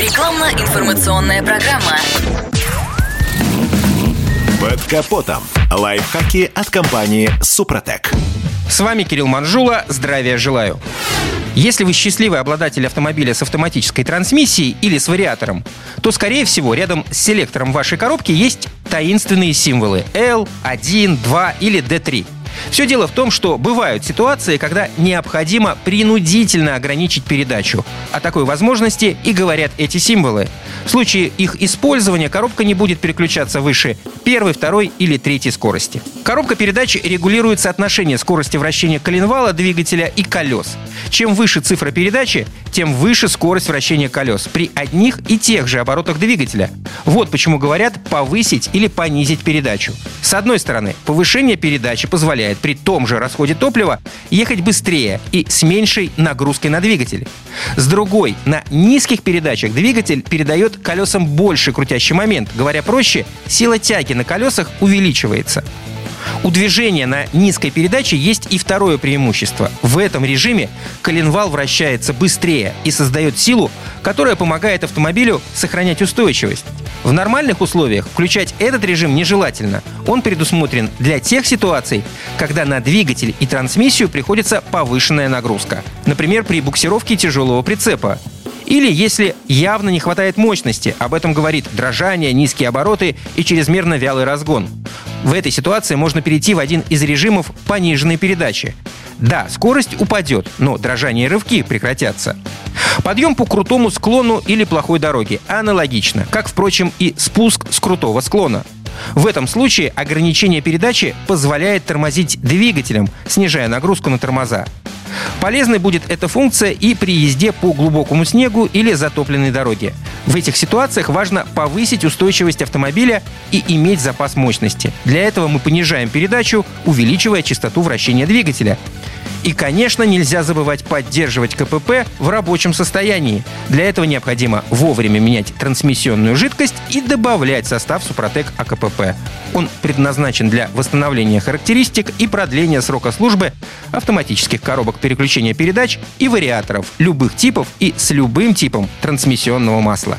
Рекламно-информационная программа. Под капотом. Лайфхаки от компании «Супротек». С вами Кирилл Манжула. Здравия желаю. Если вы счастливый обладатель автомобиля с автоматической трансмиссией или с вариатором, то, скорее всего, рядом с селектором вашей коробки есть таинственные символы L, 1, 2 или D3. Все дело в том, что бывают ситуации, когда необходимо принудительно ограничить передачу. О такой возможности и говорят эти символы. В случае их использования коробка не будет переключаться выше первой, второй или третьей скорости. Коробка передач регулирует соотношение скорости вращения коленвала, двигателя и колес. Чем выше цифра передачи, тем выше скорость вращения колес при одних и тех же оборотах двигателя. Вот почему говорят повысить или понизить передачу. С одной стороны, повышение передачи позволяет при том же расходе топлива ехать быстрее и с меньшей нагрузкой на двигатель. С другой, на низких передачах двигатель передает колесам больше крутящий момент. Говоря проще, сила тяги на колесах увеличивается. У движения на низкой передаче есть и второе преимущество. В этом режиме коленвал вращается быстрее и создает силу, которая помогает автомобилю сохранять устойчивость. В нормальных условиях включать этот режим нежелательно. Он предусмотрен для тех ситуаций, когда на двигатель и трансмиссию приходится повышенная нагрузка. Например, при буксировке тяжелого прицепа. Или если явно не хватает мощности, об этом говорит дрожание, низкие обороты и чрезмерно вялый разгон. В этой ситуации можно перейти в один из режимов пониженной передачи. Да, скорость упадет, но дрожание и рывки прекратятся. Подъем по крутому склону или плохой дороге аналогично, как, впрочем, и спуск с крутого склона. В этом случае ограничение передачи позволяет тормозить двигателем, снижая нагрузку на тормоза. Полезной будет эта функция и при езде по глубокому снегу или затопленной дороге. В этих ситуациях важно повысить устойчивость автомобиля и иметь запас мощности. Для этого мы понижаем передачу, увеличивая частоту вращения двигателя. И, конечно, нельзя забывать поддерживать КПП в рабочем состоянии. Для этого необходимо вовремя менять трансмиссионную жидкость и добавлять состав Супротек АКПП. Он предназначен для восстановления характеристик и продления срока службы автоматических коробок переключения передач и вариаторов любых типов и с любым типом трансмиссионного масла.